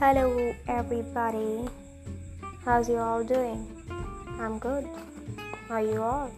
Hello, everybody. How's you all doing? I'm good. How are you all?